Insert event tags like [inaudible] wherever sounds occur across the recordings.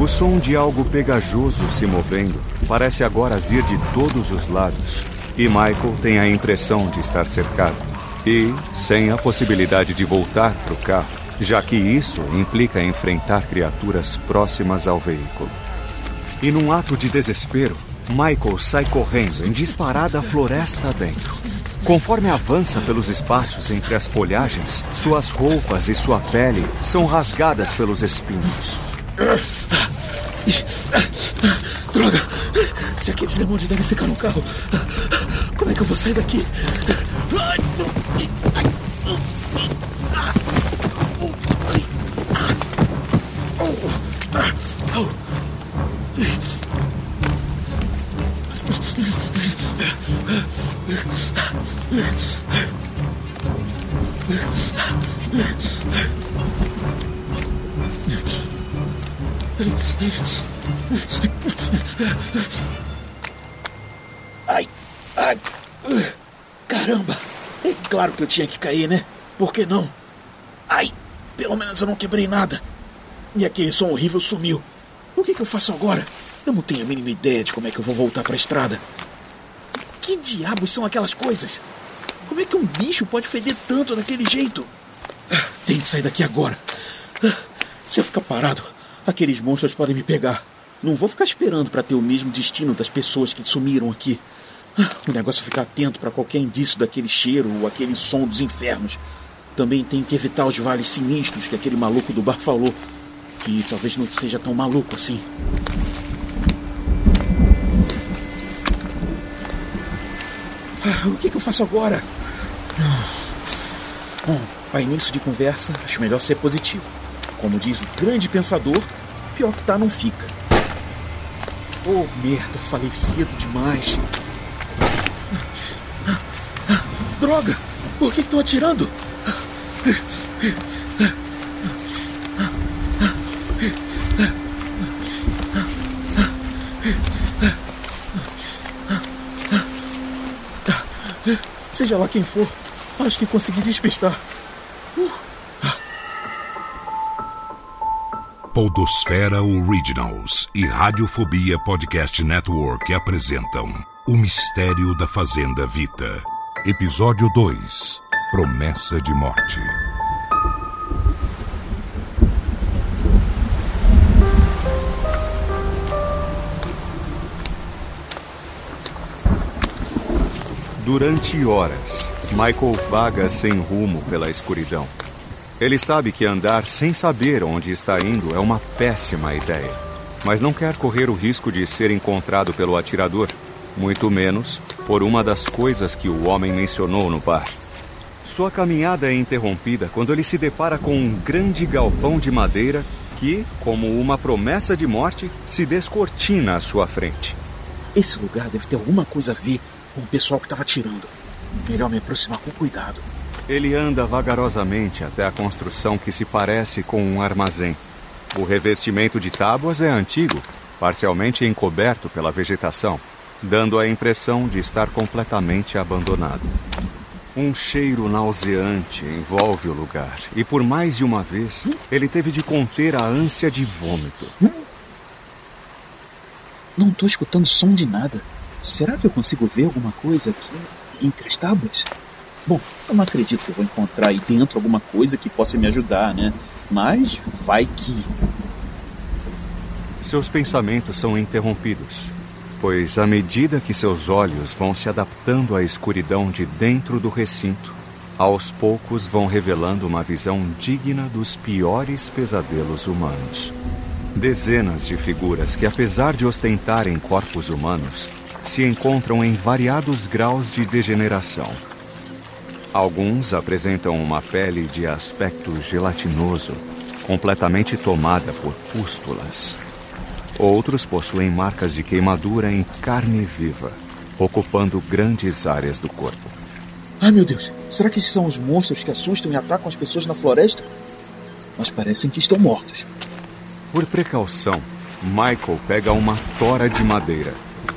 O som de algo pegajoso se movendo parece agora vir de todos os lados. E Michael tem a impressão de estar cercado. E sem a possibilidade de voltar para o carro, já que isso implica enfrentar criaturas próximas ao veículo. E num ato de desespero, Michael sai correndo em disparada floresta dentro. Conforme avança pelos espaços entre as folhagens, suas roupas e sua pele são rasgadas pelos espinhos. Droga! Se aqueles demônios ficar no carro, como é que eu vou sair daqui? Ai, que eu tinha que cair, né? Por que não? Ai, pelo menos eu não quebrei nada. E aquele som horrível sumiu. O que, que eu faço agora? Eu não tenho a mínima ideia de como é que eu vou voltar para a estrada. Que diabos são aquelas coisas? Como é que um bicho pode feder tanto daquele jeito? Ah, Tenho que sair daqui agora. Ah, Se eu ficar parado, aqueles monstros podem me pegar. Não vou ficar esperando para ter o mesmo destino das pessoas que sumiram aqui. [laughs] O negócio é ficar atento para qualquer indício daquele cheiro ou aquele som dos infernos. Também tenho que evitar os vales sinistros que aquele maluco do bar falou. Que talvez não seja tão maluco assim. Ah, O que, que eu faço agora? Ah. Bom, para início de conversa, acho melhor ser positivo. Como diz o grande pensador, pior que tá não fica. Oh, merda, falei cedo demais. Droga! Por que estão atirando? Seja lá quem for, acho que consegui despistar. Podosfera Originals e Radiofobia Podcast Network apresentam O Mistério da Fazenda Vita. Episódio 2 Promessa de Morte. Durante horas, Michael vaga sem rumo pela escuridão. Ele sabe que andar sem saber onde está indo é uma péssima ideia, mas não quer correr o risco de ser encontrado pelo atirador, muito menos por uma das coisas que o homem mencionou no bar. Sua caminhada é interrompida quando ele se depara com um grande galpão de madeira que, como uma promessa de morte, se descortina à sua frente. Esse lugar deve ter alguma coisa a ver com o pessoal que estava atirando. Melhor me aproximar com cuidado. Ele anda vagarosamente até a construção que se parece com um armazém. O revestimento de tábuas é antigo, parcialmente encoberto pela vegetação, dando a impressão de estar completamente abandonado. Um cheiro nauseante envolve o lugar, e por mais de uma vez ele teve de conter a ânsia de vômito. Não tô escutando som de nada. Será que eu consigo ver alguma coisa aqui entre as tábuas? Bom, eu não acredito que eu vou encontrar aí dentro alguma coisa que possa me ajudar, né? Mas vai que. Seus pensamentos são interrompidos, pois à medida que seus olhos vão se adaptando à escuridão de dentro do recinto, aos poucos vão revelando uma visão digna dos piores pesadelos humanos. Dezenas de figuras que, apesar de ostentarem corpos humanos, se encontram em variados graus de degeneração. Alguns apresentam uma pele de aspecto gelatinoso, completamente tomada por pústulas. Outros possuem marcas de queimadura em carne viva, ocupando grandes áreas do corpo. Ai meu Deus, será que esses são os monstros que assustam e atacam as pessoas na floresta? Mas parecem que estão mortos. Por precaução, Michael pega uma tora de madeira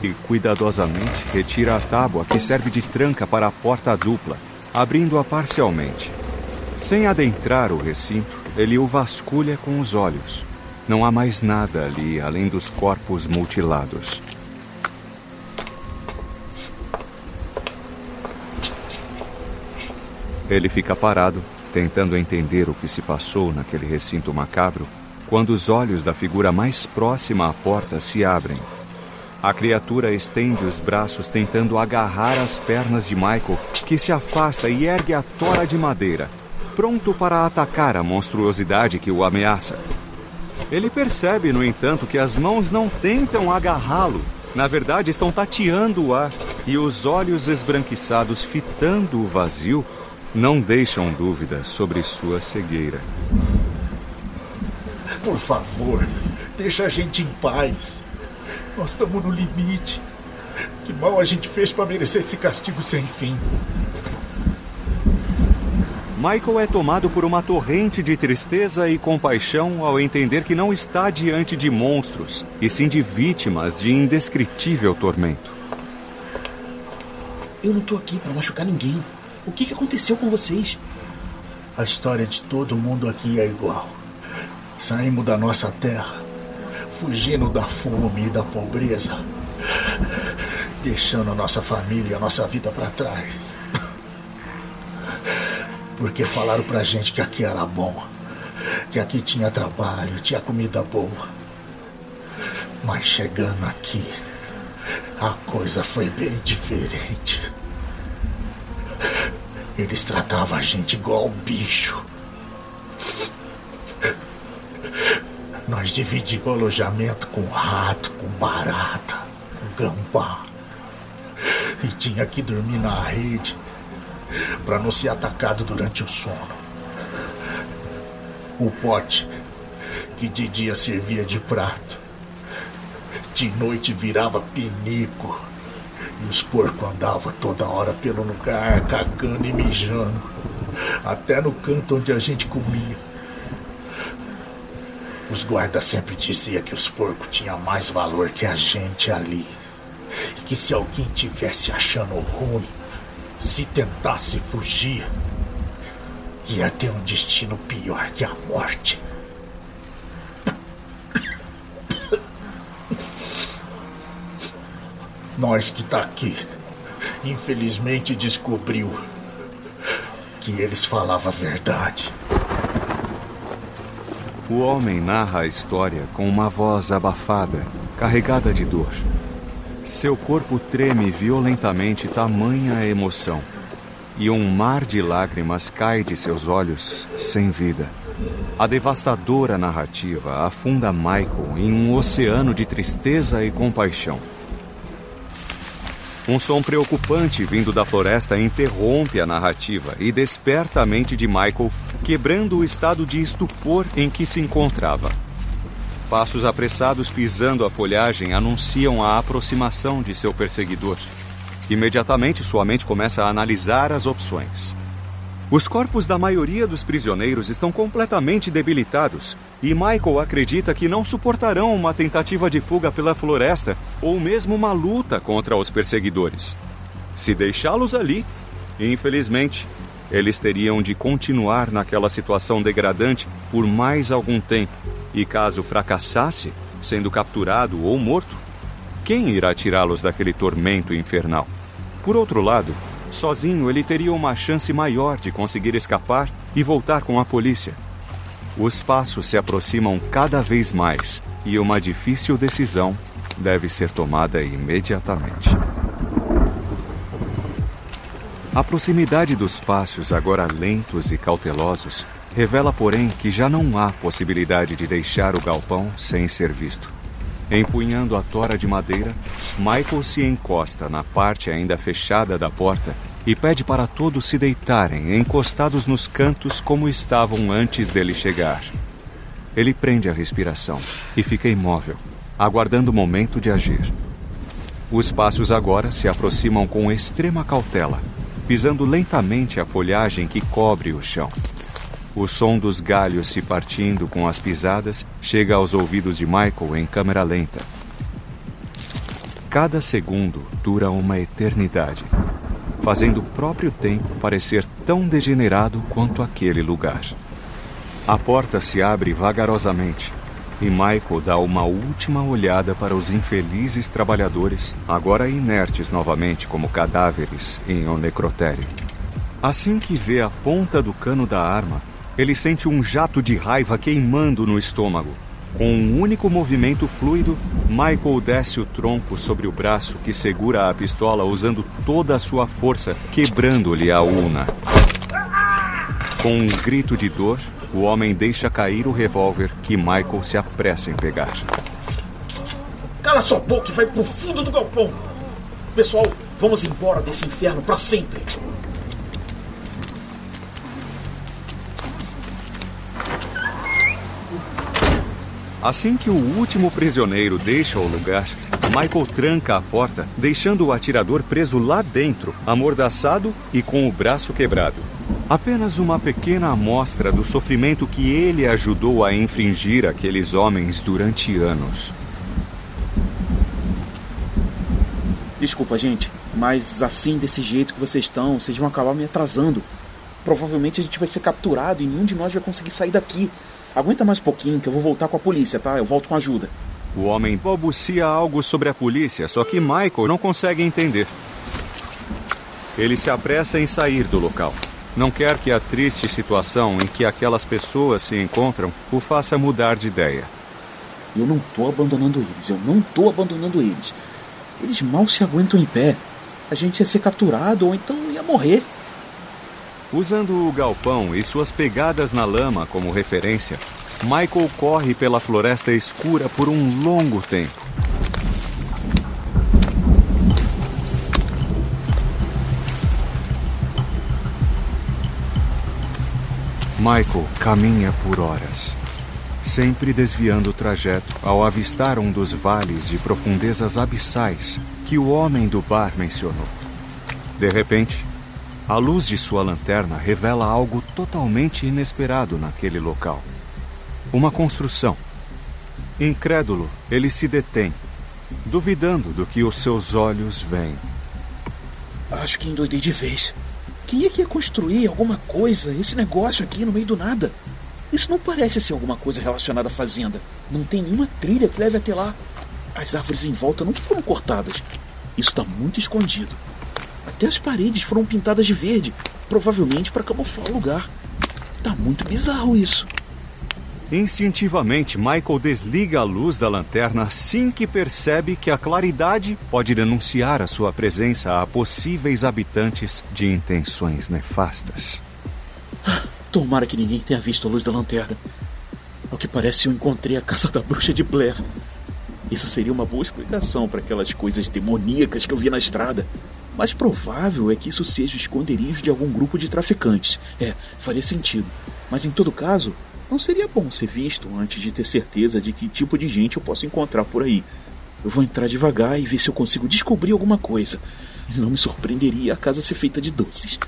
e cuidadosamente retira a tábua que serve de tranca para a porta dupla, abrindo-a parcialmente. Sem adentrar o recinto, ele o vasculha com os olhos. Não há mais nada ali além dos corpos mutilados. Ele fica parado, tentando entender o que se passou naquele recinto macabro, quando os olhos da figura mais próxima à porta se abrem. A criatura estende os braços tentando agarrar as pernas de Michael, que se afasta e ergue a tora de madeira, pronto para atacar a monstruosidade que o ameaça. Ele percebe, no entanto, que as mãos não tentam agarrá-lo. Na verdade, estão tateando o ar e os olhos esbranquiçados fitando o vazio não deixam dúvidas sobre sua cegueira. Por favor, deixa a gente em paz. Nós estamos no limite. Que mal a gente fez para merecer esse castigo sem fim? Michael é tomado por uma torrente de tristeza e compaixão ao entender que não está diante de monstros, e sim de vítimas de indescritível tormento. Eu não tô aqui para machucar ninguém. O que, que aconteceu com vocês? A história de todo mundo aqui é igual. Saímos da nossa terra, fugindo da fome e da pobreza, deixando a nossa família e a nossa vida para trás. Porque falaram pra gente que aqui era bom, que aqui tinha trabalho, tinha comida boa. Mas chegando aqui, a coisa foi bem diferente. Eles tratavam a gente igual bicho. Nós dividimos o alojamento com rato, com barata, com gambá. E tinha que dormir na rede para não ser atacado durante o sono. O pote, que de dia servia de prato, de noite virava pinico. E os porcos andavam toda hora pelo lugar, cagando e mijando. Até no canto onde a gente comia. Os guardas sempre diziam que os porcos tinham mais valor que a gente ali. E que se alguém tivesse achando ruim, se tentasse fugir, ia ter um destino pior que a morte. Nós que tá aqui, infelizmente descobriu que eles falavam a verdade. O homem narra a história com uma voz abafada, carregada de dor. Seu corpo treme violentamente, tamanha emoção. E um mar de lágrimas cai de seus olhos sem vida. A devastadora narrativa afunda Michael em um oceano de tristeza e compaixão. Um som preocupante vindo da floresta interrompe a narrativa e desperta a mente de Michael, quebrando o estado de estupor em que se encontrava. Passos apressados pisando a folhagem anunciam a aproximação de seu perseguidor. Imediatamente sua mente começa a analisar as opções. Os corpos da maioria dos prisioneiros estão completamente debilitados e Michael acredita que não suportarão uma tentativa de fuga pela floresta ou mesmo uma luta contra os perseguidores. Se deixá-los ali, infelizmente, eles teriam de continuar naquela situação degradante por mais algum tempo. E caso fracassasse, sendo capturado ou morto, quem irá tirá-los daquele tormento infernal? Por outro lado, sozinho ele teria uma chance maior de conseguir escapar e voltar com a polícia. Os passos se aproximam cada vez mais e uma difícil decisão deve ser tomada imediatamente. A proximidade dos passos, agora lentos e cautelosos, revela, porém, que já não há possibilidade de deixar o galpão sem ser visto. Empunhando a tora de madeira, Michael se encosta na parte ainda fechada da porta e pede para todos se deitarem encostados nos cantos como estavam antes dele chegar. Ele prende a respiração e fica imóvel, aguardando o momento de agir. Os passos agora se aproximam com extrema cautela, pisando lentamente a folhagem que cobre o chão. O som dos galhos se partindo com as pisadas chega aos ouvidos de Michael em câmera lenta. Cada segundo dura uma eternidade, fazendo o próprio tempo parecer tão degenerado quanto aquele lugar. A porta se abre vagarosamente e Michael dá uma última olhada para os infelizes trabalhadores, agora inertes novamente como cadáveres em um necrotério. Assim que vê a ponta do cano da arma, ele sente um jato de raiva queimando no estômago. Com um único movimento fluido, Michael desce o tronco sobre o braço que segura a pistola usando toda a sua força, quebrando-lhe a una. Com um grito de dor, o homem deixa cair o revólver que Michael se apressa em pegar. Cala sua boca e vai pro fundo do galpão! Pessoal, vamos embora desse inferno para sempre! Assim que o último prisioneiro deixa o lugar, Michael tranca a porta, deixando o atirador preso lá dentro, amordaçado e com o braço quebrado. Apenas uma pequena amostra do sofrimento que ele ajudou a infringir aqueles homens durante anos. Desculpa, gente, mas assim, desse jeito que vocês estão, vocês vão acabar me atrasando. Provavelmente a gente vai ser capturado e nenhum de nós vai conseguir sair daqui. Aguenta mais um pouquinho que eu vou voltar com a polícia, tá? Eu volto com ajuda. O homem balbucia algo sobre a polícia, só que Michael não consegue entender. Ele se apressa em sair do local. Não quer que a triste situação em que aquelas pessoas se encontram o faça mudar de ideia. Eu não tô abandonando eles, eu não tô abandonando eles. Eles mal se aguentam em pé. A gente ia ser capturado ou então ia morrer. Usando o galpão e suas pegadas na lama como referência, Michael corre pela floresta escura por um longo tempo. Michael caminha por horas, sempre desviando o trajeto ao avistar um dos vales de profundezas abissais que o homem do bar mencionou. De repente, a luz de sua lanterna revela algo totalmente inesperado naquele local. Uma construção. Incrédulo, ele se detém, duvidando do que os seus olhos veem. Acho que endoidei de vez. Quem é que ia construir alguma coisa, esse negócio aqui no meio do nada? Isso não parece ser alguma coisa relacionada à fazenda. Não tem nenhuma trilha que leve até lá. As árvores em volta não foram cortadas. Isso está muito escondido. Até as paredes foram pintadas de verde, provavelmente para camuflar o lugar. Tá muito bizarro isso. Instintivamente, Michael desliga a luz da lanterna assim que percebe que a claridade pode denunciar a sua presença a possíveis habitantes de intenções nefastas. Tomara que ninguém tenha visto a luz da lanterna. Ao que parece, eu encontrei a casa da bruxa de Blair. Isso seria uma boa explicação para aquelas coisas demoníacas que eu vi na estrada. Mais provável é que isso seja o esconderijo de algum grupo de traficantes. É, faria sentido. Mas em todo caso, não seria bom ser visto antes de ter certeza de que tipo de gente eu posso encontrar por aí. Eu vou entrar devagar e ver se eu consigo descobrir alguma coisa. Não me surpreenderia a casa ser feita de doces.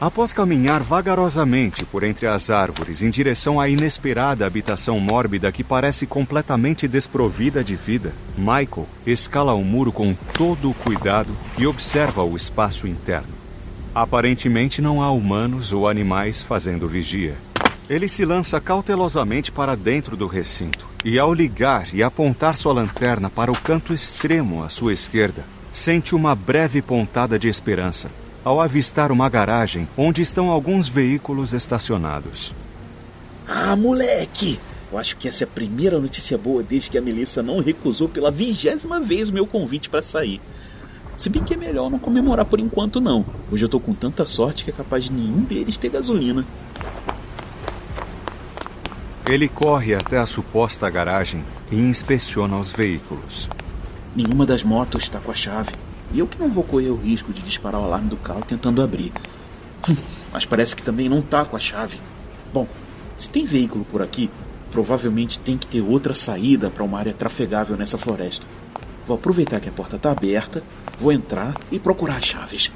Após caminhar vagarosamente por entre as árvores em direção à inesperada habitação mórbida que parece completamente desprovida de vida, Michael escala o muro com todo o cuidado e observa o espaço interno. Aparentemente não há humanos ou animais fazendo vigia. Ele se lança cautelosamente para dentro do recinto e, ao ligar e apontar sua lanterna para o canto extremo à sua esquerda, sente uma breve pontada de esperança ao avistar uma garagem onde estão alguns veículos estacionados. Ah, moleque! Eu acho que essa é a primeira notícia boa desde que a Melissa não recusou pela vigésima vez meu convite para sair. Se bem que é melhor não comemorar por enquanto, não. Hoje eu tô com tanta sorte que é capaz de nenhum deles ter gasolina. Ele corre até a suposta garagem e inspeciona os veículos. Nenhuma das motos está com a chave. E eu que não vou correr o risco de disparar o alarme do carro tentando abrir. [laughs] Mas parece que também não tá com a chave. Bom, se tem veículo por aqui, provavelmente tem que ter outra saída para uma área trafegável nessa floresta. Vou aproveitar que a porta está aberta, vou entrar e procurar as chaves.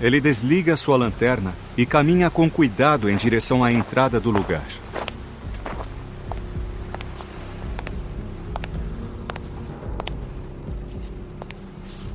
Ele desliga sua lanterna e caminha com cuidado em direção à entrada do lugar.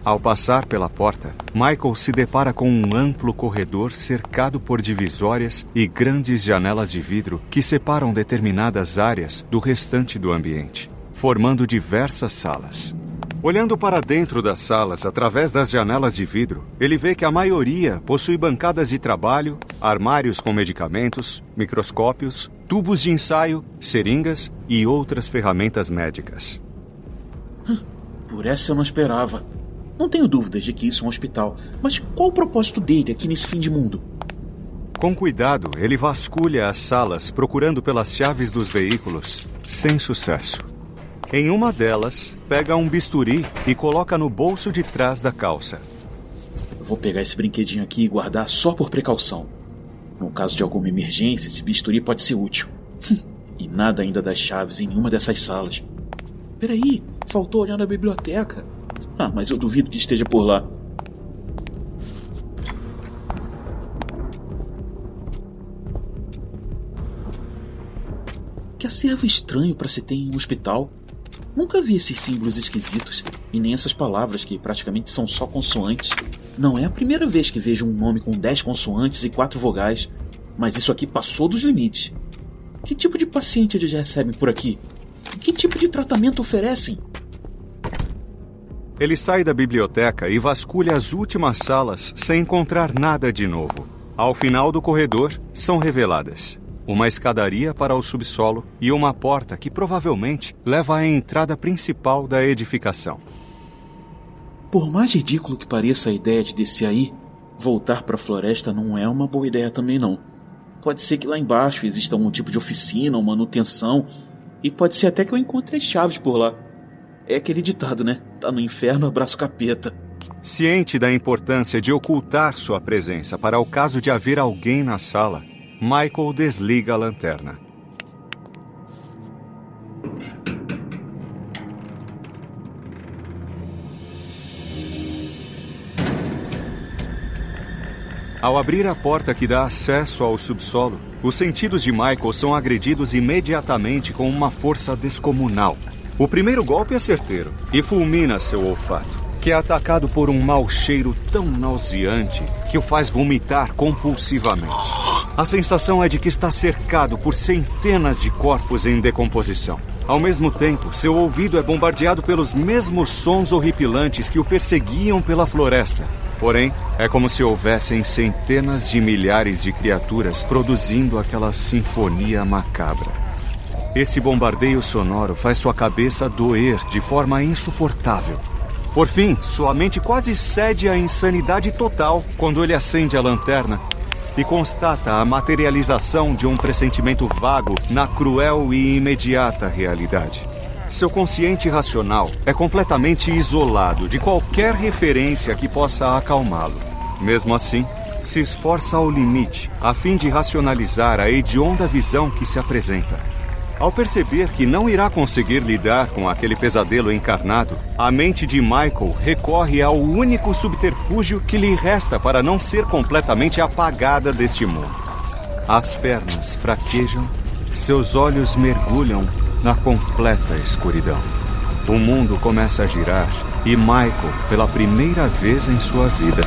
Ao passar pela porta, Michael se depara com um amplo corredor cercado por divisórias e grandes janelas de vidro que separam determinadas áreas do restante do ambiente, formando diversas salas. Olhando para dentro das salas através das janelas de vidro, ele vê que a maioria possui bancadas de trabalho, armários com medicamentos, microscópios, tubos de ensaio, seringas e outras ferramentas médicas. [laughs] Por essa eu não esperava. Não tenho dúvidas de que isso é um hospital, mas qual o propósito dele aqui nesse fim de mundo? Com cuidado, ele vasculha as salas procurando pelas chaves dos veículos, sem sucesso. Em uma delas, pega um bisturi e coloca no bolso de trás da calça. vou pegar esse brinquedinho aqui e guardar só por precaução. No caso de alguma emergência, esse bisturi pode ser útil. [laughs] e nada ainda das chaves em nenhuma dessas salas. Peraí, faltou olhar na biblioteca. Ah, mas eu duvido que esteja por lá. Que acervo estranho para se ter em um hospital. Nunca vi esses símbolos esquisitos e nem essas palavras que praticamente são só consoantes. Não é a primeira vez que vejo um nome com 10 consoantes e 4 vogais, mas isso aqui passou dos limites. Que tipo de paciente eles recebem por aqui? Que tipo de tratamento oferecem? Ele sai da biblioteca e vasculha as últimas salas sem encontrar nada de novo. Ao final do corredor, são reveladas uma escadaria para o subsolo e uma porta que provavelmente leva à entrada principal da edificação. Por mais ridículo que pareça a ideia de descer aí, voltar para a floresta não é uma boa ideia também não. Pode ser que lá embaixo exista algum tipo de oficina ou manutenção, e pode ser até que eu encontre as chaves por lá. É aquele ditado, né? Tá no inferno, abraço capeta. Ciente da importância de ocultar sua presença para o caso de haver alguém na sala, Michael desliga a lanterna. Ao abrir a porta que dá acesso ao subsolo, os sentidos de Michael são agredidos imediatamente com uma força descomunal. O primeiro golpe é certeiro e fulmina seu olfato, que é atacado por um mau cheiro tão nauseante que o faz vomitar compulsivamente. A sensação é de que está cercado por centenas de corpos em decomposição. Ao mesmo tempo, seu ouvido é bombardeado pelos mesmos sons horripilantes que o perseguiam pela floresta. Porém, é como se houvessem centenas de milhares de criaturas produzindo aquela sinfonia macabra. Esse bombardeio sonoro faz sua cabeça doer de forma insuportável. Por fim, sua mente quase cede à insanidade total quando ele acende a lanterna e constata a materialização de um pressentimento vago na cruel e imediata realidade. Seu consciente racional é completamente isolado de qualquer referência que possa acalmá-lo. Mesmo assim, se esforça ao limite a fim de racionalizar a hedionda visão que se apresenta. Ao perceber que não irá conseguir lidar com aquele pesadelo encarnado, a mente de Michael recorre ao único subterfúgio que lhe resta para não ser completamente apagada deste mundo. As pernas fraquejam, seus olhos mergulham na completa escuridão. O mundo começa a girar e Michael, pela primeira vez em sua vida,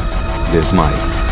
desmaia.